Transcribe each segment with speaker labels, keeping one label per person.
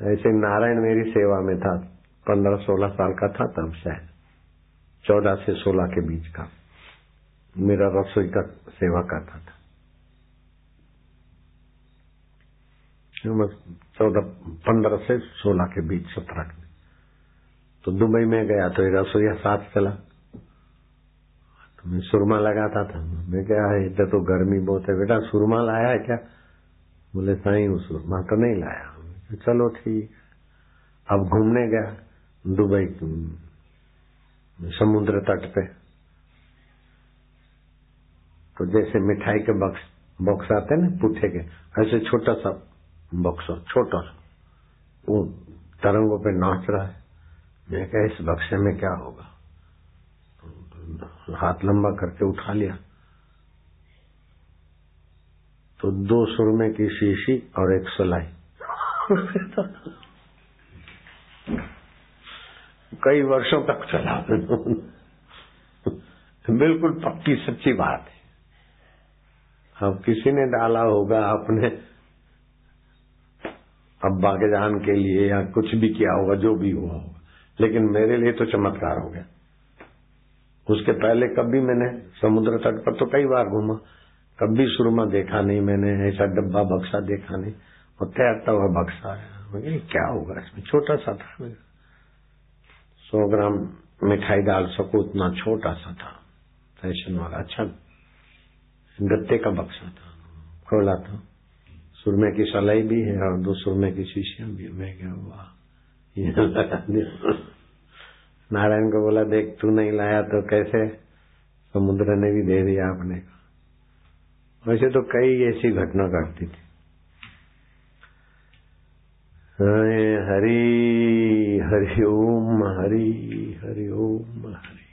Speaker 1: ऐसे नारायण मेरी सेवा में था, पंद्रह सोलह साल का था तब शायद, चौदह से सोलह के बीच का, मेरा रसोई का सेवा करता था। चौदह, पंद्रह से सोलह के बीच सत्रह के तो दुबई में गया तो रसोईया साथ चला। तो मैं सुरमा लगाता था। मैं क्या इधर तो गर्मी बहुत है, बेटा सुरमा लाया है क्या? बोले साई हूँ सुरमा तो नहीं लाया। चलो ठीक। अब घूमने गया, दुबई समुद्र तट पे। तो जैसे मिठाई के बक्स बॉक्स आते ना, पूठे के, ऐसे छोटा सा बक्स छोटा सा, वो तरंगों पे नाच रहा है। मैं क्या इस बक्से में क्या होगा? हाथ लंबा करके उठा लिया। तो दो सुरमे की शीशी और एक सलाई। कई वर्षों तक चला। बिल्कुल पक्की सच्ची बात है। अब किसी ने डाला होगा अपने अब्बा के जान के लिए या कुछ भी किया होगा, जो भी हुआ होगा। लेकिन मेरे लिए तो चमत्कार हो गया। उसके पहले कभी मैंने समुद्र तट पर तो कई बार घूमा। कभी सुरमा देखा नहीं मैंने, ऐसा डब्बा बक्सा देखा नहीं। और तैरता हुआ बक्सा है। क्या होगा इसमें? छोटा सा था सौ ग्राम मिठाई डाल सको, उतना छोटा सा था। फ़ैशन वाला अच्छा। गत्ते का बक्सा था, खोला था। सुरमे की सलाई भी है और दो सुरमे की शीशियाँ भी मैं क्या हुआ नारायण को बोला, देख, तू नहीं लाया तो कैसे? समुद्र ने भी दे दिया आपने। वैसे तो कई ऐसी घटना घटती थी। हरी, हरि ओम, हरि हरि ओम, हरि।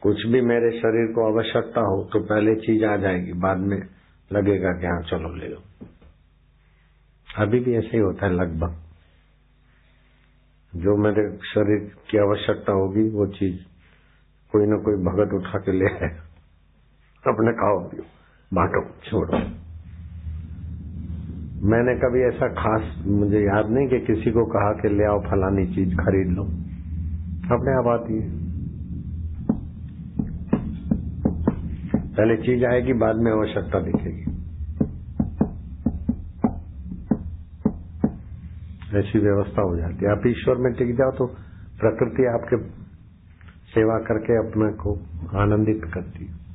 Speaker 1: कुछ भी मेरे शरीर को आवश्यकता हो तो पहले चीज़ आ जाएगी, बाद में लगेगा कि हाँ चलो ले लो। अभी भी ऐसे ही होता है, लगभग। जो मेरे शरीर की आवश्यकता होगी, वो चीज़ कोई ना कोई भगत उठा के ले आए अपने खाओ पियो, बांटो, छोड़ो। मैंने कभी ऐसा खास मुझे याद नहीं कि किसी को कहा कि ले आओ फलानी चीज़ खरीद लो। अपने आप आती है। पहले चीज़ आएगी, बाद में आवश्यकता दिखेगी। ऐसी व्यवस्था हो जाती है। आप ईश्वर में टिक जाओ तो प्रकृति आपके सेवा करके अपने को आनंदित करती है।